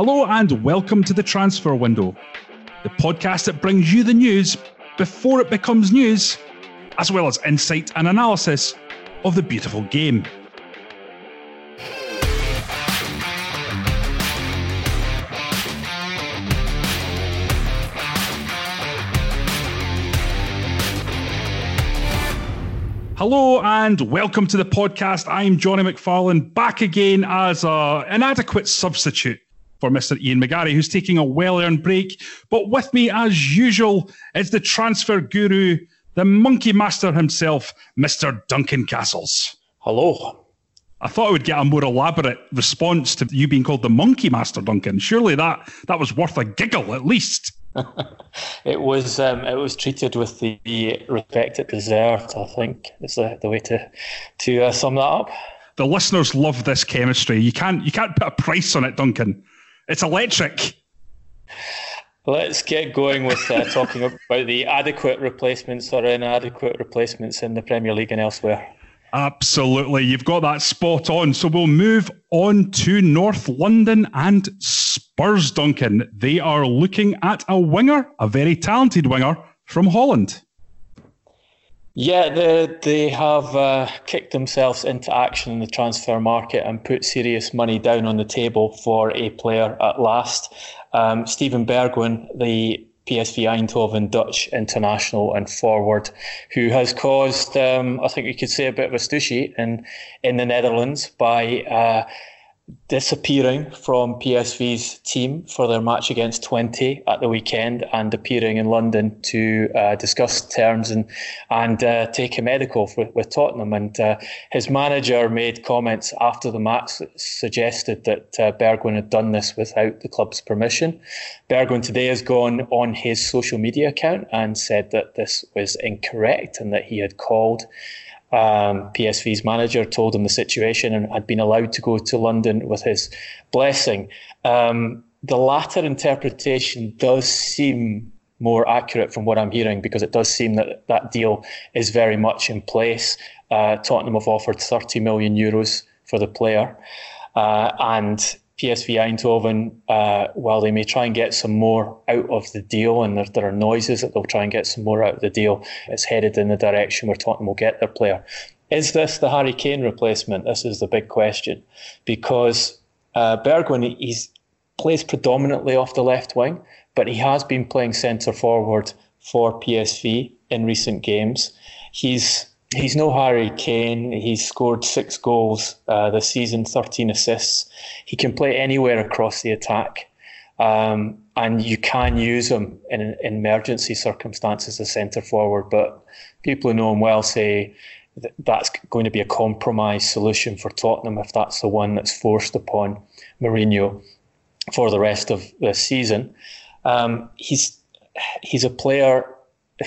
Hello and welcome to the Transfer Window, the podcast that brings you the news before it becomes news, as well as insight and analysis of the beautiful game. Hello and welcome to the podcast. I'm Jonny McFarlane, back again as an inadequate substitute for Mr. Ian McGarry, who's taking a well earned break. But with me, as usual, is the transfer guru, the monkey master himself, Mr. Duncan Castles. Hello. I thought I would get a more elaborate response to you being called the monkey master, Duncan. Surely that, that was worth a giggle at least. it was um, it was treated with the respect it deserved. I think is the, the way to to uh, sum that up. The listeners love this chemistry. You can't you can't put a price on it, Duncan. It's electric. Let's get going with uh, talking about the adequate replacements or inadequate replacements in the Premier League and elsewhere. Absolutely. You've got that spot on. So we'll move on to North London and Spurs, Duncan. They are looking at a winger, a very talented winger from Holland. Yeah, they, they have uh, kicked themselves into action in the transfer market and put serious money down on the table for a player at last. Um, Steven Bergwijn, the PSV Eindhoven Dutch international and forward, who has caused, um, I think you could say, a bit of a stushy in, in the Netherlands by uh, disappearing from PSV's team for their match against Twente at the weekend and appearing in London to uh, discuss terms and and uh, take a medical for, with Tottenham. And uh, his manager made comments after the match that suggested that uh, Bergwijn had done this without the club's permission. Bergwijn today has gone on his social media account and said that this was incorrect and that he had called um, PSV's manager told him the situation and had been allowed to go to London with his blessing. Um, the latter interpretation does seem more accurate from what I'm hearing because it does seem that that deal is very much in place. Uh, Tottenham have offered 30 million euros for the player. Uh, and PSV Eindhoven, uh, while they may try and get some more out of the deal, and there, there, are noises that they'll try and get some more out of the deal, it's headed in the direction where Tottenham will get their player. Is this the Harry Kane replacement? This is the big question, because uh, Bergwijn he plays predominantly off the left wing, but he has been playing centre forward for PSV in recent games. He's he's no Harry Kane. He's scored six goals uh, this season, 13 assists. He can play anywhere across the attack. Um, and you can use him in, in emergency circumstances as centre forward. But people who know him well say that that's going to be a compromise solution for Tottenham if that's the one that's forced upon Mourinho for the rest of the season. Um, he's he's a player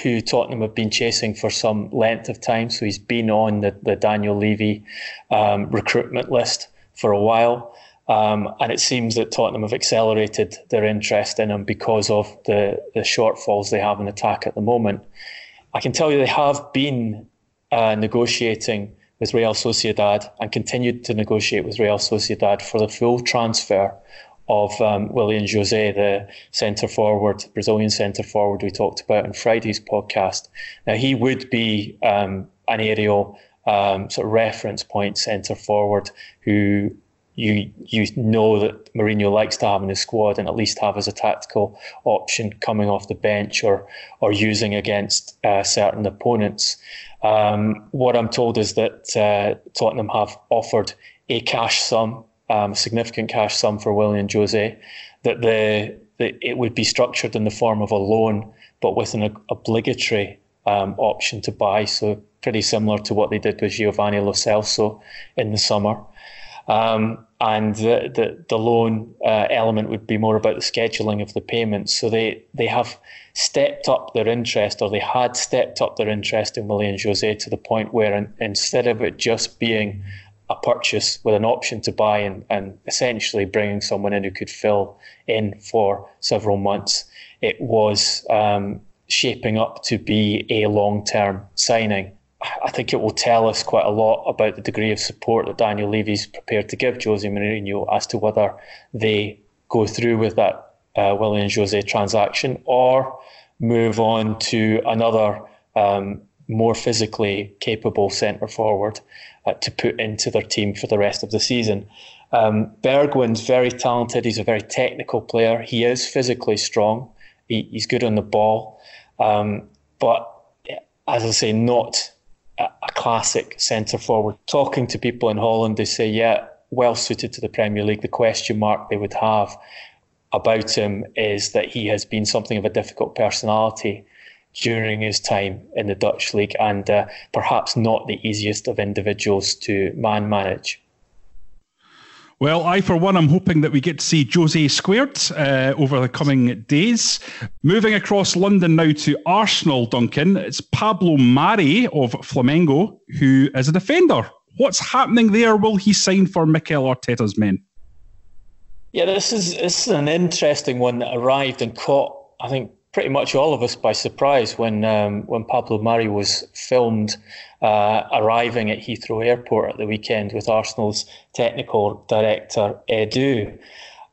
who Tottenham have been chasing for some length of time. So he's been on the, the Daniel Levy um, recruitment list for a while. Um, and it seems that Tottenham have accelerated their interest in him because of the, the shortfalls they have in attack at the moment. I can tell you they have been uh, negotiating with Real Sociedad and continued to negotiate with Real Sociedad for the full transfer of um, Willian Jose, the centre forward, Brazilian centre forward we talked about in Friday's podcast. Now, he would be um, an aerial um, sort of reference point centre forward who you you know that Mourinho likes to have in his squad and at least have as a tactical option coming off the bench or or using against uh, certain opponents. Um, what I'm told is that uh, Tottenham have offered a cash sum um, significant cash sum for Willian Jose, that the, it would be structured in the form of a loan, but with an obligatory um, option to buy. So pretty similar to what they did with Giovanni Lo Celso in the summer. Um, and the the, the loan uh, element would be more about the scheduling of the payments. So they they have stepped up their interest, or they had stepped up their interest in Willian Jose to the point where in, instead of it just being a purchase with an option to buy and, and essentially bringing someone in who could fill in for several months, it was um, shaping up to be a long term signing. I think it will tell us quite a lot about the degree of support that Daniel Levy's prepared to give Jose Mourinho as to whether they go through with that uh, Willian Jose transaction or move on to another um, more physically capable centre forward uh, to put into their team for the rest of the season. Um, Bergwijn's very talented. He's a very technical player. He is physically strong. He, he's good on the ball. Um, but as I say, not a, a classic centre forward. Talking to people in Holland, they say, yeah, well suited to the Premier League. The question mark they would have about him is that he has been something of a difficult personality during his time in the Dutch league and uh, perhaps not the easiest of individuals to man manage. Well, I, for one, am hoping that we get to see Jose squared uh, over the coming days. Moving across London now to Arsenal, Duncan, it's Pablo Mari of Flamengo, who is a defender. What's happening there? Will he sign for Mikel Arteta's men? Yeah, this is this is an interesting one that arrived and caught, I think, pretty much all of us by surprise when um, when Pablo Mari was filmed uh, arriving at Heathrow Airport at the weekend with Arsenal's technical director Edu.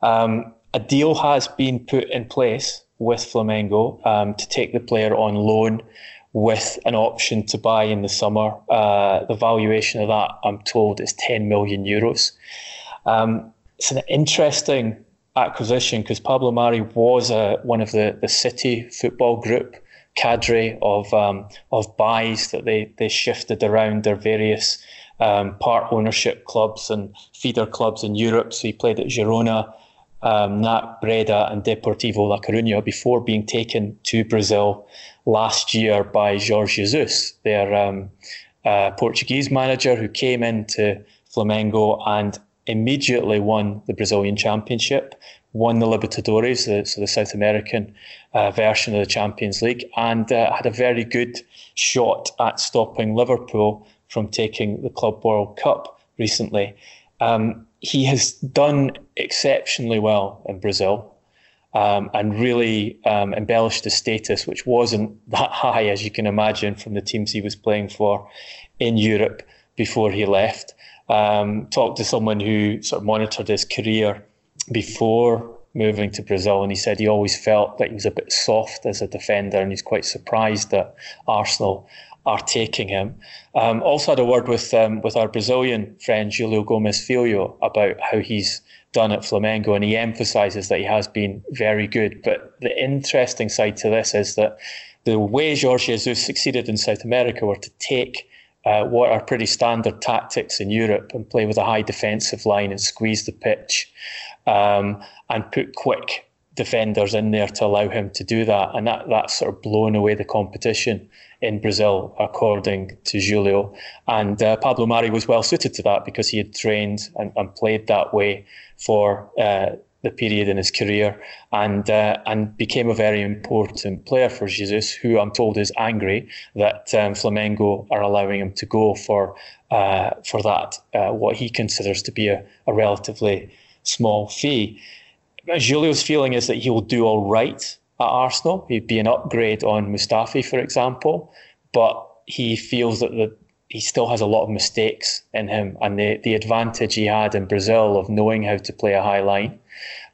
Um, a deal has been put in place with Flamengo um, to take the player on loan with an option to buy in the summer. Uh, the valuation of that, I'm told, is 10 million euros. Um, it's an interesting acquisition because Pablo Mari was uh, one of the, the City football group cadre of um, of buys that they, they shifted around their various um, part ownership clubs and feeder clubs in Europe. So he played at Girona, um, NAC Breda, and Deportivo La Coruña before being taken to Brazil last year by Jorge Jesus, their um, uh, Portuguese manager who came into Flamengo and immediately won the Brazilian Championship, won the Libertadores, so the South American uh, version of the Champions League, and uh, had a very good shot at stopping Liverpool from taking the Club World Cup recently. Um, he has done exceptionally well in Brazil. Um, and really um, embellished his status, which wasn't that high as you can imagine from the teams he was playing for in Europe before he left um, talked to someone who sort of monitored his career before moving to Brazil, and he said he always felt that he was a bit soft as a defender, and he's quite surprised that Arsenal are taking him. Um, also had a word with um, with our Brazilian friend Julio Gomes Filho about how he's done at Flamengo, and he emphasises that he has been very good. But the interesting side to this is that the way Jorge Jesus succeeded in South America were to take uh, what are pretty standard tactics in Europe and play with a high defensive line and squeeze the pitch um, and put quick defenders in there to allow him to do that. And that, that's sort of blown away the competition in Brazil, according to Julio. And uh, Pablo Mari was well suited to that because he had trained and, and played that way for uh, the period in his career and uh, and became a very important player for Jesus, who I'm told is angry that um, Flamengo are allowing him to go for uh, for that uh, what he considers to be a, a relatively small fee. Julio's feeling is that he will do all right at Arsenal. He'd be an upgrade on Mustafi, for example, but he feels that the he still has a lot of mistakes in him, and the, the advantage he had in Brazil of knowing how to play a high line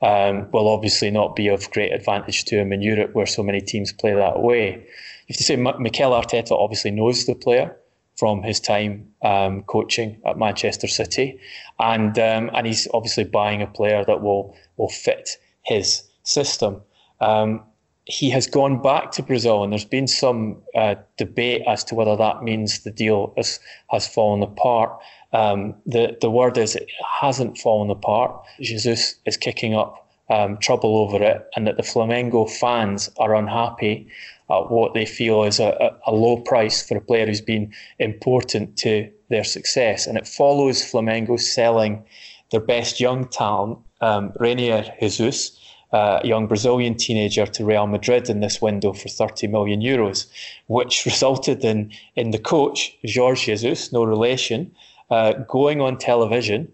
um, will obviously not be of great advantage to him in Europe, where so many teams play that way. You have to say, M- Mikel Arteta obviously knows the player from his time um, coaching at Manchester City, and um, and he's obviously buying a player that will will fit his system. Um, he has gone back to Brazil, and there's been some uh, debate as to whether that means the deal has, has fallen apart. Um, the the word is it hasn't fallen apart. Jesus is kicking up um, trouble over it, and that the Flamengo fans are unhappy at what they feel is a, a low price for a player who's been important to their success. And it follows Flamengo selling their best young talent, um, Reinier Jesus, uh, a young Brazilian teenager, to Real Madrid in this window for 30 million euros, which resulted in, in the coach, Jorge Jesus, no relation, uh, going on television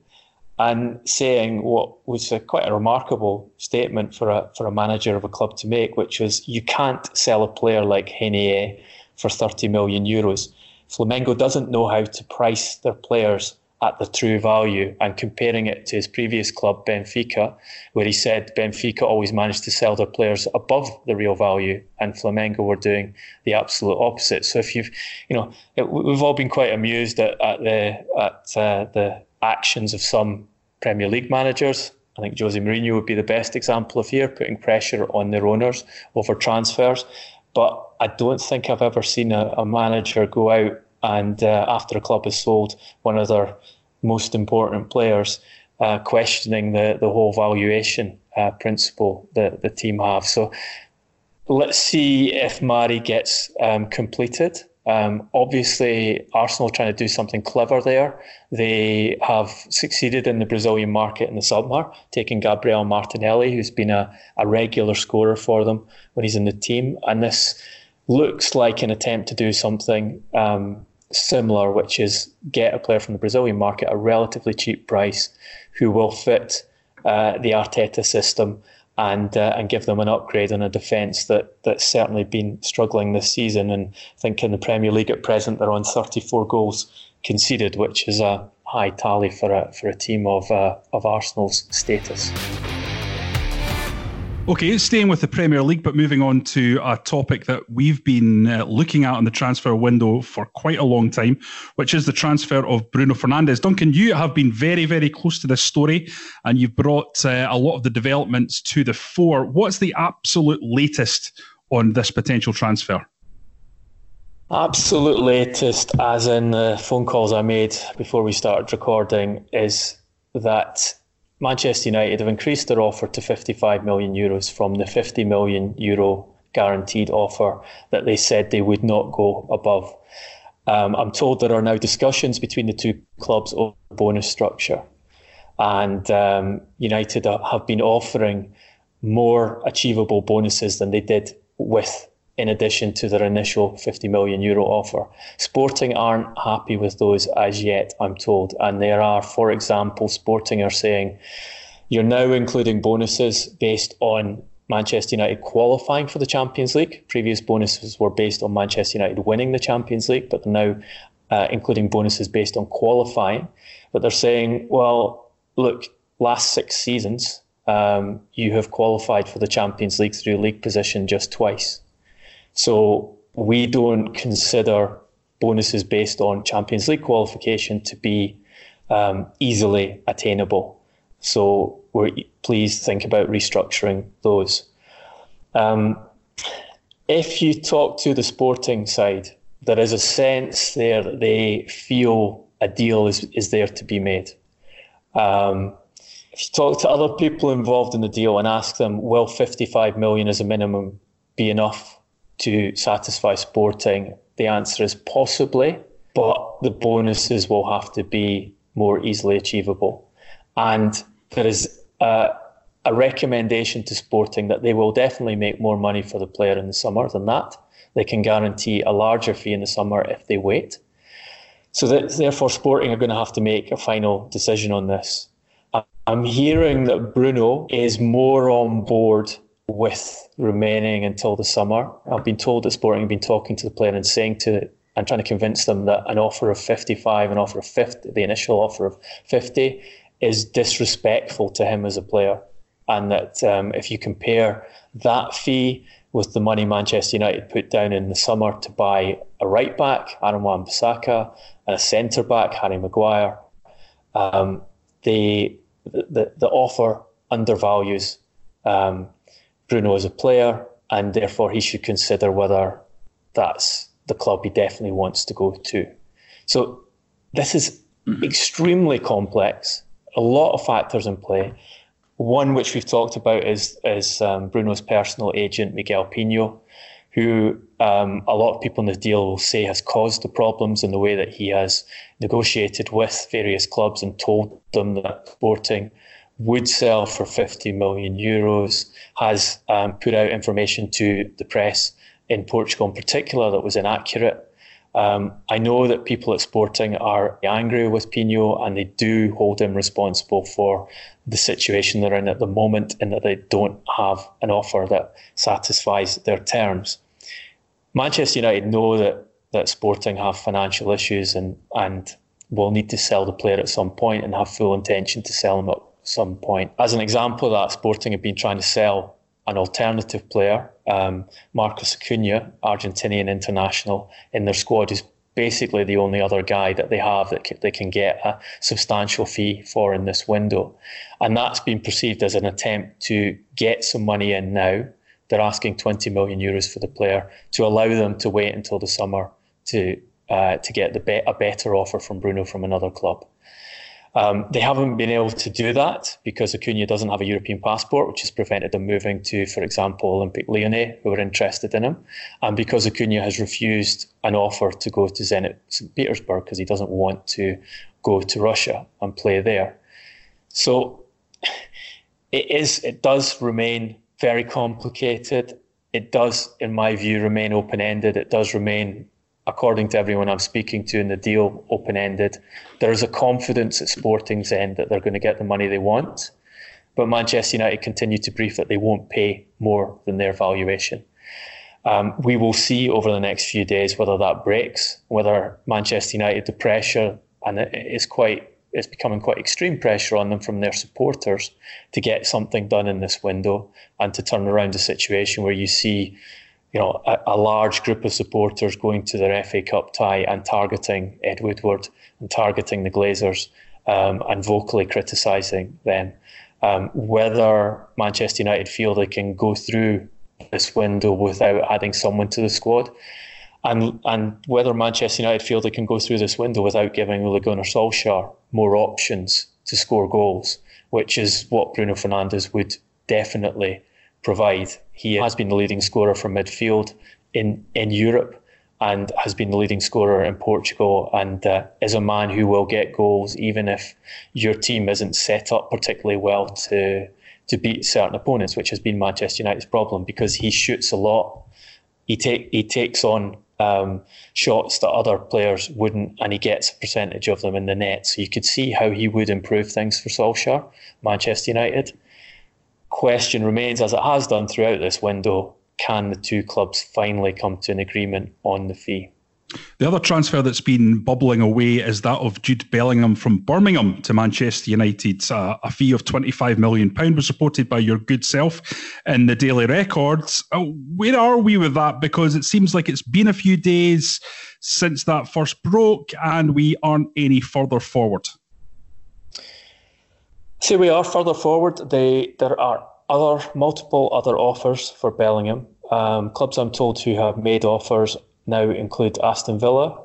and saying what was a, quite a remarkable statement for a for a manager of a club to make, which was you can't sell a player like Reinier for 30 million euros. Flamengo doesn't know how to price their players at the true value and comparing it to his previous club, Benfica, where he said Benfica always managed to sell their players above the real value and Flamengo were doing the absolute opposite. So if you've, you know, it, we've all been quite amused at, at the at uh, the actions of some Premier League managers. I think Jose Mourinho would be the best example of here, putting pressure on their owners over transfers. But I don't think I've ever seen a, a manager go out and uh, after a club has sold one of their most important players, uh, questioning the, the whole valuation uh, principle that the team have. So let's see if Mari gets um, completed. Um, obviously, Arsenal trying to do something clever there. They have succeeded in the Brazilian market in the summer, taking Gabriel Martinelli, who's been a, a regular scorer for them when he's in the team. And this looks like an attempt to do something um, similar, which is get a player from the Brazilian market at a relatively cheap price who will fit uh, the Arteta system and uh, and give them an upgrade on a defence that that's certainly been struggling this season. And I think in the Premier League at present they're on 34 goals conceded, which is a high tally for a for a team of uh, of Arsenal's status. Okay, staying with the Premier League, but moving on to a topic that we've been uh, looking at in the transfer window for quite a long time, which is the transfer of Bruno Fernandes. Duncan, you have been very, very close to this story and you've brought uh, a lot of the developments to the fore. What's the absolute latest on this potential transfer? Absolute latest, as in the phone calls I made before we started recording, is that Manchester United have increased their offer to 55 million euros from the 50 million euro guaranteed offer that they said they would not go above. Um, I'm told there are now discussions between the two clubs over bonus structure, and um, United have been offering more achievable bonuses than they did with in addition to their initial 50 million euro offer. Sporting aren't happy with those as yet, I'm told. And there are, for example, Sporting are saying you're now including bonuses based on Manchester United qualifying for the Champions League. Previous bonuses were based on Manchester United winning the Champions League, but they're now uh, including bonuses based on qualifying. But they're saying, well, look, last six seasons, um, you have qualified for the Champions League through league position just twice. So we don't consider bonuses based on Champions League qualification to be um, easily attainable. So we're please think about restructuring those. Um, if you talk to the sporting side, there is a sense there that they feel a deal is, is there to be made. Um, if you talk to other people involved in the deal and ask them, will 55 million as a minimum be enough to satisfy Sporting? The answer is possibly, but the bonuses will have to be more easily achievable. And there is a, a recommendation to Sporting that they will definitely make more money for the player in the summer than that. They can guarantee a larger fee in the summer if they wait. So that, therefore, Sporting are going to have to make a final decision on this. I'm hearing that Bruno is more on board with remaining until the summer. I've been told that Sporting have been talking to the player and saying to and trying to convince them that an offer of 55, an offer of 50, the initial offer of 50 is disrespectful to him as a player. And that um, if you compare that fee with the money Manchester United put down in the summer to buy a right back, Aaron Wan-Bissaka, and a centre back, Harry Maguire, um, the, the, the offer undervalues um, Bruno as a player, and therefore he should consider whether that's the club he definitely wants to go to. So this is mm-hmm. extremely complex, a lot of factors in play. One which we've talked about is is um, Bruno's personal agent Miguel Pinho, who um, a lot of people in the deal will say has caused the problems in the way that he has negotiated with various clubs and told them that Sporting would sell for 50 million euros, has um, put out information to the press in Portugal in particular that was inaccurate. Um, I know that people at Sporting are angry with Pinho and they do hold him responsible for the situation they're in at the moment and that they don't have an offer that satisfies their terms. Manchester United know that, that Sporting have financial issues and, and will need to sell the player at some point and have full intention to sell him at some point. As an example of that, Sporting have been trying to sell an alternative player, um, Marcos Acuna, Argentinian international, in their squad is basically the only other guy that they have that they can get a substantial fee for in this window. And that's been perceived as an attempt to get some money in now. They're asking 20 million euros for the player to allow them to wait until the summer to uh, to get the be- a better offer from Bruno from another club. Um, they haven't been able to do that because Acuna doesn't have a European passport, which has prevented them moving to, for example, Olympique Lyonnais, who are interested in him, and because Acuna has refused an offer to go to Zenit St. Petersburg because he doesn't want to go to Russia and play there. So it is. It does remain very complicated. It does, in my view, remain open ended. It does remain according to everyone I'm speaking to in the deal, open ended. There is a confidence at Sporting's end that they're going to get the money they want. But Manchester United continue to brief that they won't pay more than their valuation. Um, we will see over the next few days whether that breaks, whether Manchester United, the pressure, and it is quite, it's becoming quite extreme pressure on them from their supporters to get something done in this window and to turn around a situation where you see you know, a, a, large group of supporters going to their FA Cup tie and targeting Ed Woodward and targeting the Glazers um, and vocally criticising them. Um, whether Manchester United feel they can go through this window without adding someone to the squad, and and whether Manchester United feel they can go through this window without giving Ole Gunnar Solskjaer more options to score goals, which is what Bruno Fernandes would definitely provide. He has been the leading scorer from midfield in, in Europe and has been the leading scorer in Portugal and uh, is a man who will get goals even if your team isn't set up particularly well to to beat certain opponents, which has been Manchester United's problem because he shoots a lot. He take he takes on um, shots that other players wouldn't, and he gets a percentage of them in the net. So you could see how he would improve things for Solskjaer, Manchester United question remains, as it has done throughout this window, can the two clubs finally come to an agreement on the fee? The other transfer that's been bubbling away is that of Jude Bellingham from Birmingham to Manchester United. Uh, a fee of £25 million was reported by your good self in the Daily Records. Uh, where are we with that? Because it seems like it's been a few days since that first broke and we aren't any further forward. So we are further forward. They, there are other multiple other offers for Bellingham. Um, clubs I'm told who have made offers now include Aston Villa,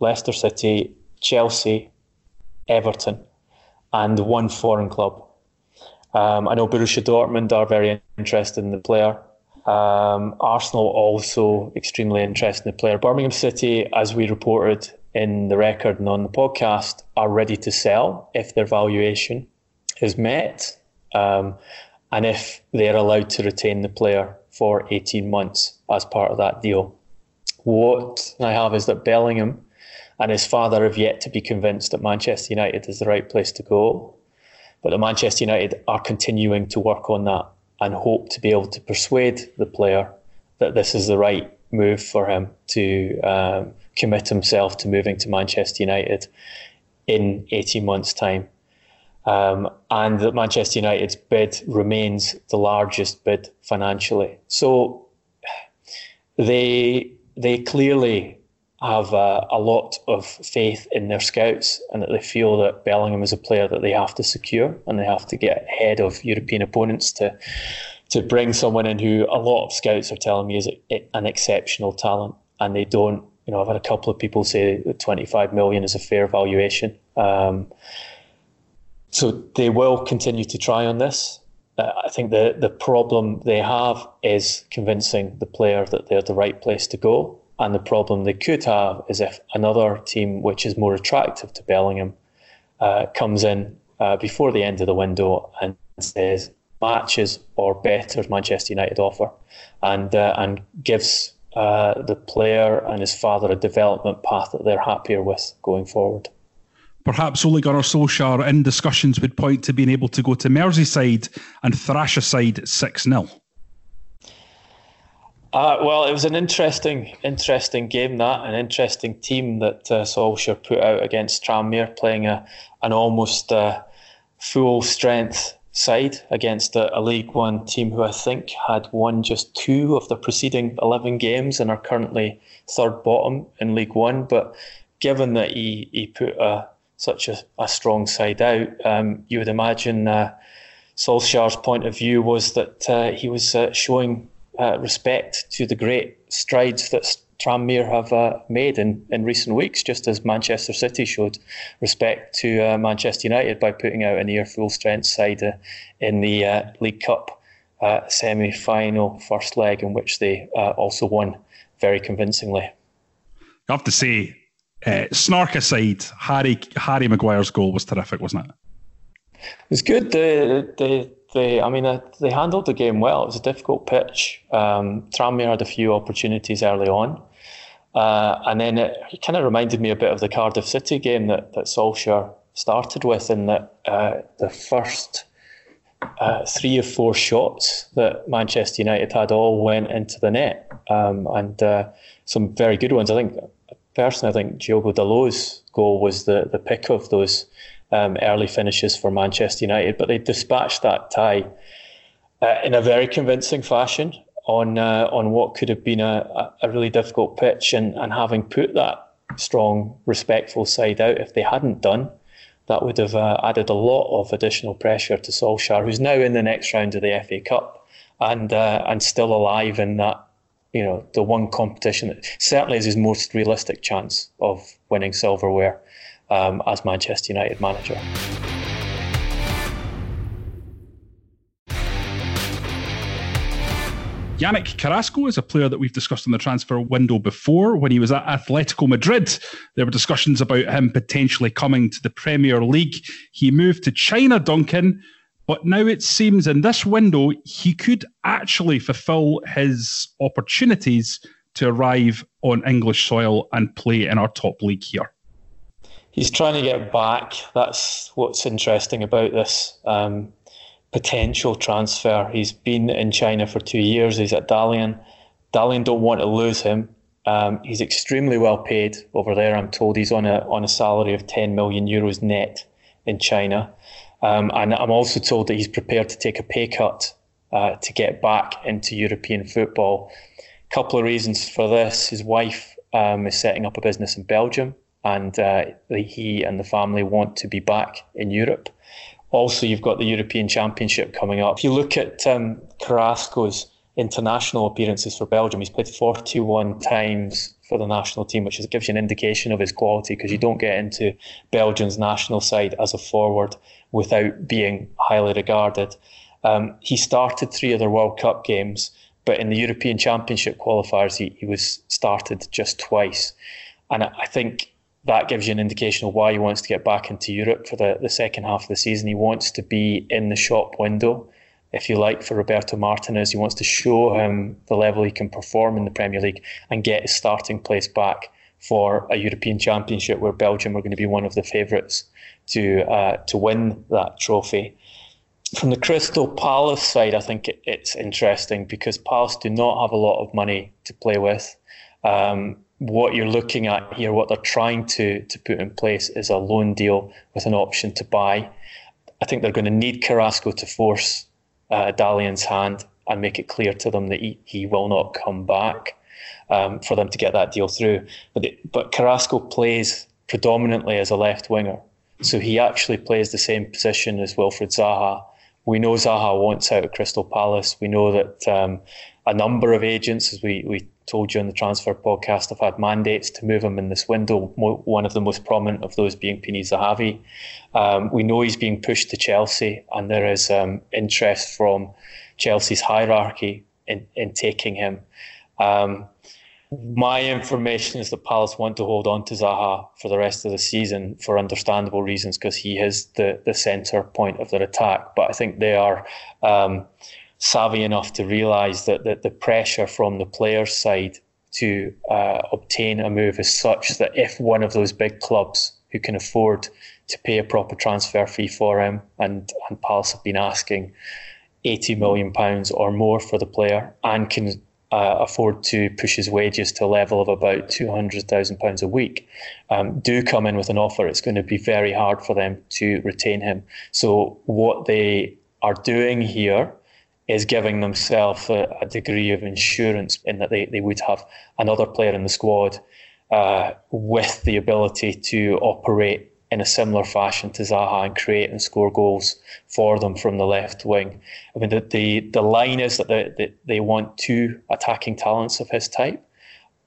Leicester City, Chelsea, Everton, and one foreign club. Um, I know Borussia Dortmund are very interested in the player. Um, Arsenal also extremely interested in the player. Birmingham City, as we reported in the record and on the podcast, are ready to sell if their valuation is met. Um, and if they're allowed to retain the player for 18 months as part of that deal. What I have is that Bellingham and his father have yet to be convinced that Manchester United is the right place to go, but that Manchester United are continuing to work on that and hope to be able to persuade the player that this is the right move for him to um, commit himself to moving to Manchester United in 18 months' time um, and that Manchester United's bid remains the largest bid financially. So they they clearly have a, a, lot of faith in their scouts and that they feel that Bellingham is a player that they have to secure and they have to get ahead of European opponents to to bring someone in who a lot of scouts are telling me is an exceptional talent and they don't you know I've had a couple of people say that 25 million is a fair valuation um, so they will continue to try on this. uh, I think the, the problem they have is convincing the player that they're the right place to go. And the problem they could have is if another team, which is more attractive to Bellingham, uh, comes in uh, before the end of the window and says matches or better Manchester United offer, and uh, and gives uh, the player and his father a development path that they're happier with going forward. Perhaps Ole Gunnar Solskjaer in discussions would point to being able to go to Merseyside and thrash aside 6 0. Uh, well, it was an interesting, interesting game that an interesting team that uh, Solskjaer put out against Tranmere, playing a an almost uh, full strength side against a, a, League One team who I think had won just two of the preceding eleven games and are currently third bottom in League One. But given that he he put a, such a, a strong side out, um, you would imagine. Uh, Solskjaer's point of view was that uh, he was uh, showing uh, respect to the great strides that Tranmere have uh, made in, in recent weeks, just as Manchester City showed respect to uh, Manchester United by putting out a near full strength side in the League Cup semi final first leg, in which they also won very convincingly. I have to say, snark aside, Harry Harry Maguire's goal was terrific, wasn't it? It was good. The the they, I mean, uh, they handled the game well. It was a difficult pitch. Um, Tranmere had a few opportunities early on. Uh, and then it, it kind of reminded me a bit of the Cardiff City game that, that Solskjaer started with, in that uh, the first uh, three or four shots that Manchester United had all went into the net. Um, and uh, some very good ones. I think, personally, I think Diogo Dalot's goal was the, the pick of those um, early finishes for Manchester United, but they dispatched that tie uh, in a very convincing fashion on uh, on what could have been a, a really difficult pitch, and, and having put that strong, respectful side out, if they hadn't done, that would have uh, added a lot of additional pressure to Solskjaer, who's now in the next round of the FA Cup and uh, and still alive in that you know the one competition that certainly is his most realistic chance of winning silverware um, as Manchester United manager. Yannick Carrasco is a player that we've discussed in the transfer window before. When he was at Atletico Madrid, there were discussions about him potentially coming to the Premier League. He moved to China, Duncan, but now it seems in this window he could actually fulfill his opportunities to arrive on English soil and play in our top league here he's trying to get back. That's what's interesting about this um, potential transfer. He's been in China for two years. He's at Dalian. Dalian don't want to lose him. Um, he's extremely well paid over there. I'm told he's on a on a salary of 10 million euros net in China, um, and I'm also told that he's prepared to take a pay cut uh, to get back into European football. A couple of reasons for this: his wife um, is setting up a business in Belgium, and uh, he and the family want to be back in Europe. Also, you've got the European Championship coming up. If you look at um, Carrasco's international appearances for Belgium, he's played 41 times for the national team, which gives you an indication of his quality because you don't get into Belgium's national side as a forward without being highly regarded. Um, he started three other World Cup games, but in the European Championship qualifiers, he, he was started just twice. And I think that gives you an indication of why he wants to get back into Europe for the, the second half of the season. He wants to be in the shop window, if you like, for Roberto Martinez. He wants to show him the level he can perform in the Premier League and get his starting place back for a European Championship where Belgium are going to be one of the favourites to uh, to win that trophy. From the Crystal Palace side, I think it's interesting because Palace do not have a lot of money to play with. Um, what you're looking at here, what they're trying to to put in place is a loan deal with an option to buy. I think they're going to need Carrasco to force uh, Dalian's hand and make it clear to them that he, he will not come back um, for them to get that deal through. But but Carrasco plays predominantly as a left winger, so he actually plays the same position as Wilfried Zaha we know Zaha wants out of Crystal Palace. We know that um, a number of agents, as we, we told you on the transfer podcast, I've had mandates to move him in this window. One of the most prominent of those being Pini Zahavi. Um, we know he's being pushed to Chelsea, and there is um, interest from Chelsea's hierarchy in, in taking him. Um, my information is that Palace want to hold on to Zaha for the rest of the season for understandable reasons because he is the, the centre point of their attack. But I think they are um, savvy enough to realise that, that the pressure from the players' side to uh, obtain a move is such that if one of those big clubs who can afford to pay a proper transfer fee for him, and, and Palace have been asking 80 million pounds or more for the player and can uh, afford to push his wages to a level of about £200,000 a week, um, do come in with an offer, it's going to be very hard for them to retain him. So, what they are doing here is giving themselves a, a degree of insurance in that they, they would have another player in the squad uh, with the ability to operate in a similar fashion to Zaha and create and score goals for them from the left wing. I mean, the the, the line is that they, they, they want two attacking talents of his type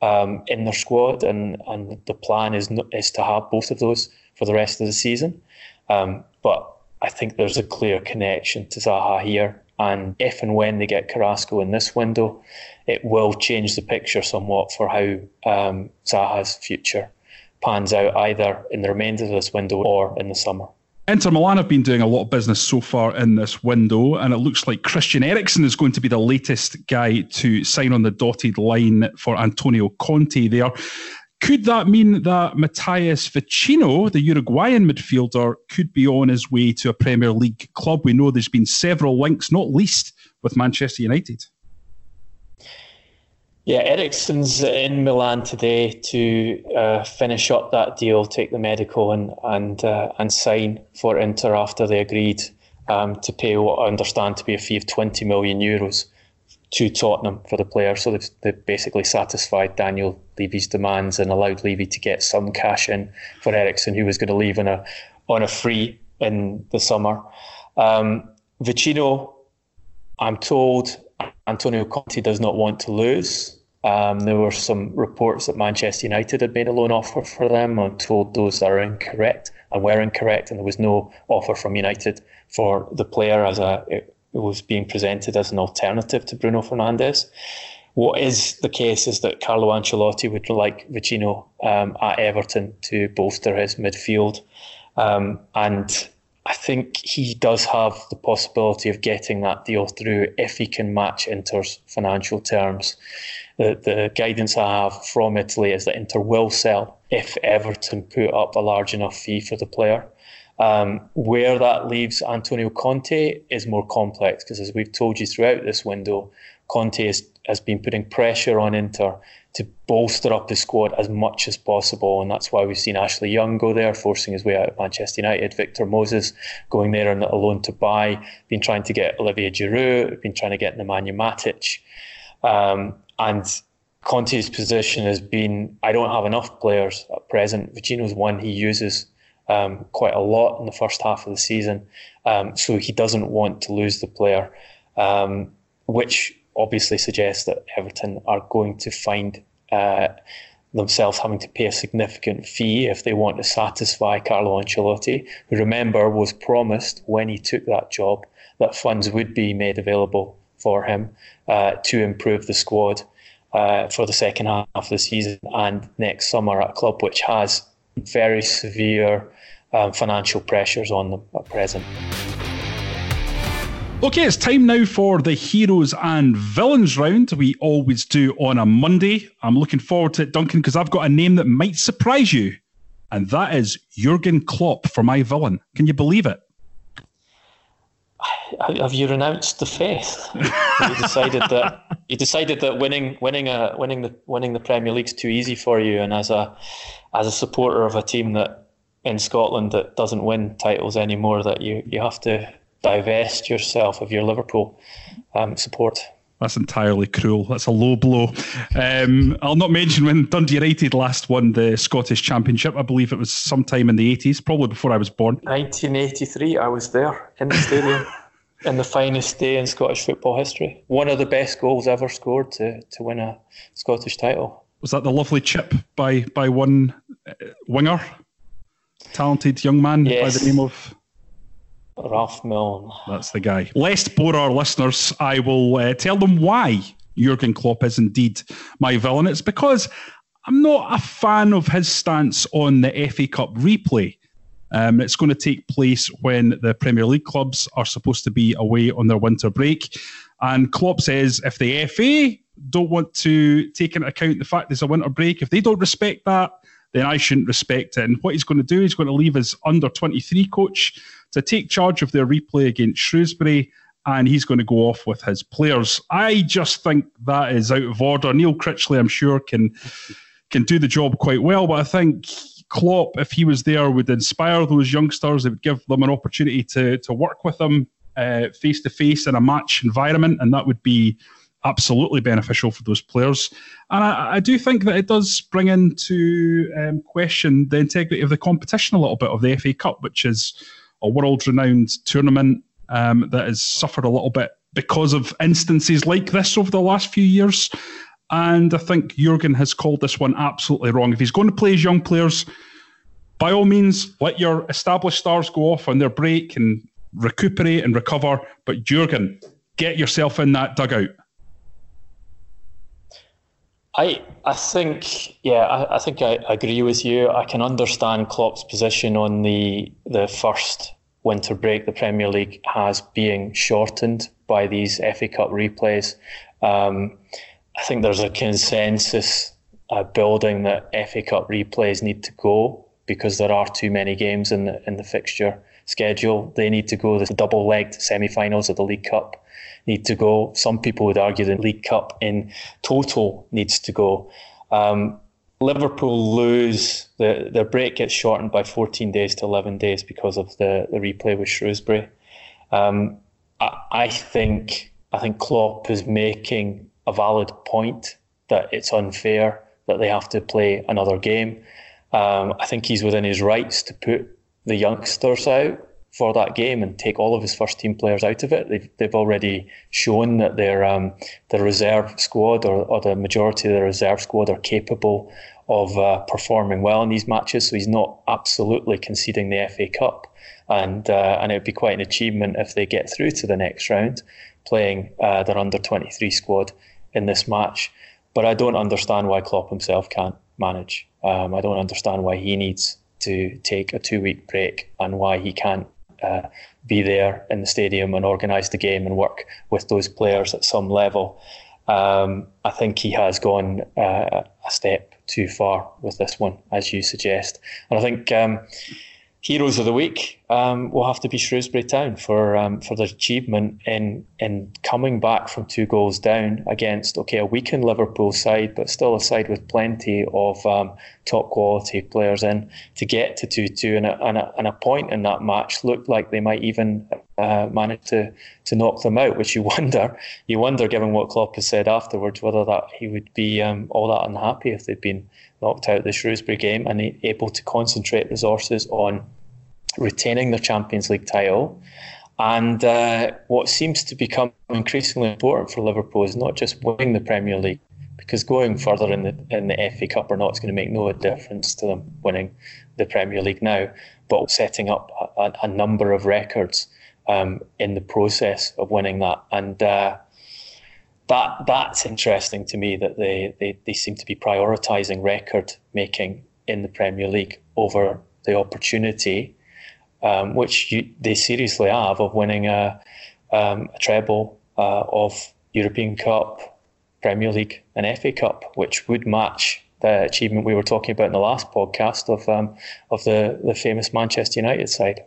um, in their squad, and, and the plan is is to have both of those for the rest of the season. Um, but I think there's a clear connection to Zaha here, and if and when they get Carrasco in this window, it will change the picture somewhat for how um, Zaha's future pans out either in the remainder of this window or in the summer. Inter Milan have been doing a lot of business so far in this window, and it looks like Christian Eriksen is going to be the latest guy to sign on the dotted line for Antonio Conte there. Could that mean that Matthias Vecino, the Uruguayan midfielder, could be on his way to a Premier League club? We know there's been several links, not least with Manchester United. Yeah, Eriksen's in Milan today to uh, finish up that deal, take the medical, and and uh, and sign for Inter after they agreed um, to pay what I understand to be a fee of 20 million euros to Tottenham for the player. So they've, they've basically satisfied Daniel Levy's demands and allowed Levy to get some cash in for Eriksen, who was going to leave on a on a free in the summer. Um, Vecino, I'm told Antonio Conte does not want to lose. Um, there were some reports that Manchester United had made a loan offer for them. I'm told those are incorrect and were incorrect, and there was no offer from United for the player as a was being presented as an alternative to Bruno Fernandes. What is the case is that Carlo Ancelotti would like Vecino um, at Everton to bolster his midfield, um, and I think he does have the possibility of getting that deal through if he can match Inter's financial terms. The, the guidance I have from Italy is that Inter will sell if Everton put up a large enough fee for the player. Um, where that leaves Antonio Conte is more complex because, as we've told you throughout this window, Conte is, has been putting pressure on Inter to bolster up the squad as much as possible. And that's why we've seen Ashley Young go there, forcing his way out of Manchester United. Victor Moses going there on a loan to buy, been trying to get Olivier Giroud, been trying to get Nemanja Matic. Um, and Conte's position has been I don't have enough players at present. Vecino's one he uses um, quite a lot in the first half of the season. Um, so he doesn't want to lose the player, um, which obviously suggests that Everton are going to find uh, themselves having to pay a significant fee if they want to satisfy Carlo Ancelotti, who remember was promised when he took that job that funds would be made available for him uh, to improve the squad uh, for the second half of the season and next summer at a club which has very severe um, financial pressures on them at present. Okay, it's time now for the heroes and villains round. We always do on a Monday. I'm looking forward to it, Duncan, because I've got a name that might surprise you, and that is Jurgen Klopp for my villain. Can you believe it? Have you renounced the faith? you decided that you decided that winning winning a winning the winning the Premier League's too easy for you, and as a as a supporter of a team that in Scotland that doesn't win titles anymore, that you you have to divest yourself of your Liverpool um, support. That's entirely cruel. That's a low blow. Um, I'll not mention when Dundee United last won the Scottish Championship. I believe it was sometime in the 80s, probably before I was born. 1983, I was there in the stadium. in the finest day in Scottish football history. One of the best goals ever scored to, to win a Scottish title. Was that the lovely chip by by one uh, winger, talented young man yes. by the name of Ralph Milne? That's the guy. Lest bore our listeners, I will uh, tell them why Jurgen Klopp is indeed my villain. It's because I'm not a fan of his stance on the FA Cup replay. Um, it's going to take place when the Premier League clubs are supposed to be away on their winter break. And Klopp says if the FA don't want to take into account the fact there's a winter break, if they don't respect that, then I shouldn't respect it. And what he's going to do, he's going to leave his under 23 coach to take charge of their replay against Shrewsbury and he's going to go off with his players. I just think that is out of order. Neil Critchley, I'm sure, can can do the job quite well, but I think Klopp, if he was there, would inspire those youngsters. It would give them an opportunity to to work with them face to face in a match environment, and that would be absolutely beneficial for those players. And I, I do think that it does bring into um, question the integrity of the competition a little bit of the FA Cup, which is a world renowned tournament um, that has suffered a little bit because of instances like this over the last few years. And I think Jurgen has called this one absolutely wrong. If he's going to play his young players, by all means, let your established stars go off on their break and recuperate and recover. But Jurgen, get yourself in that dugout. I I think yeah I, I think I agree with you. I can understand Klopp's position on the the first winter break the Premier League has being shortened by these FA Cup replays. Um, I think there's a consensus uh, building that FA Cup replays need to go because there are too many games in the in the fixture schedule. They need to go. The double-legged semi-finals of the League Cup need to go. Some people would argue the League Cup in total needs to go. Um, Liverpool lose the their break gets shortened by 14 days to 11 days because of the, the replay with Shrewsbury. Um, I, I think I think Klopp is making a valid point that it's unfair that they have to play another game. Um, I think he's within his rights to put the youngsters out for that game and take all of his first team players out of it. They've, they've already shown that their um, reserve squad or, or the majority of the reserve squad are capable of uh, performing well in these matches. So he's not absolutely conceding the FA Cup, and uh, and it would be quite an achievement if they get through to the next round, playing uh, their under twenty three squad in this match. But I don't understand why Klopp himself can't manage. Um, I don't understand why he needs to take a two week break and why he can't uh, be there in the stadium and organise the game and work with those players at some level. Um, I think he has gone uh, a step too far with this one, as you suggest. And I think um, heroes of the week um, will have to be Shrewsbury Town for um, for their achievement in in coming back from two goals down against okay a weakened Liverpool side, but still a side with plenty of um, top quality players in to get to two two and a, and, a, and a point in that match looked like they might even uh, manage to to knock them out, which you wonder you wonder given what Klopp has said afterwards whether that he would be um, all that unhappy if they'd been knocked out of the Shrewsbury game and able to concentrate resources on retaining their Champions League title. And uh, what seems to become increasingly important for Liverpool is not just winning the Premier League, because going further in the in the FA Cup or not is going to make no difference to them winning the Premier League now, but setting up a, a number of records um, in the process of winning that. And uh, that that's interesting to me that they, they, they seem to be prioritising record making in the Premier League over the opportunity, um, which you, they seriously have, of winning a, um, a treble uh, of European Cup, Premier League, and FA Cup, which would match the achievement we were talking about in the last podcast of um, of the, the famous Manchester United side.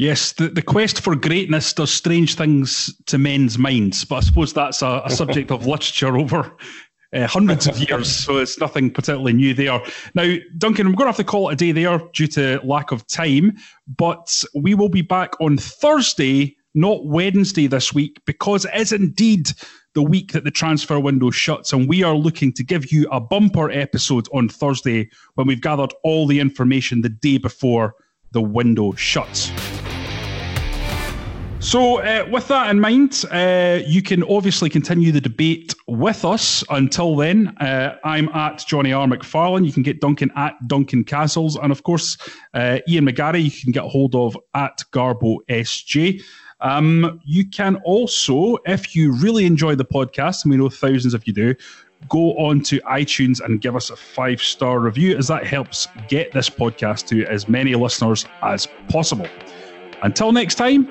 Yes, the, the quest for greatness does strange things to men's minds, but I suppose that's a, a subject of literature over uh, hundreds of years, so it's nothing particularly new there. Now, Duncan, I'm going to have to call it a day there due to lack of time, but we will be back on Thursday, not Wednesday this week, because it is indeed the week that the transfer window shuts, and we are looking to give you a bumper episode on Thursday when we've gathered all the information the day before the window shuts. So, uh, with that in mind, uh, you can obviously continue the debate with us. Until then, uh, I'm at Jonny R. McFarlane. You can get Duncan at Duncan Castles. And of course, uh, Ian McGarry, you can get hold of at Garbo SJ. Um, you can also, if you really enjoy the podcast, and we know thousands of you do, go on to iTunes and give us a five star review, as that helps get this podcast to as many listeners as possible. Until next time,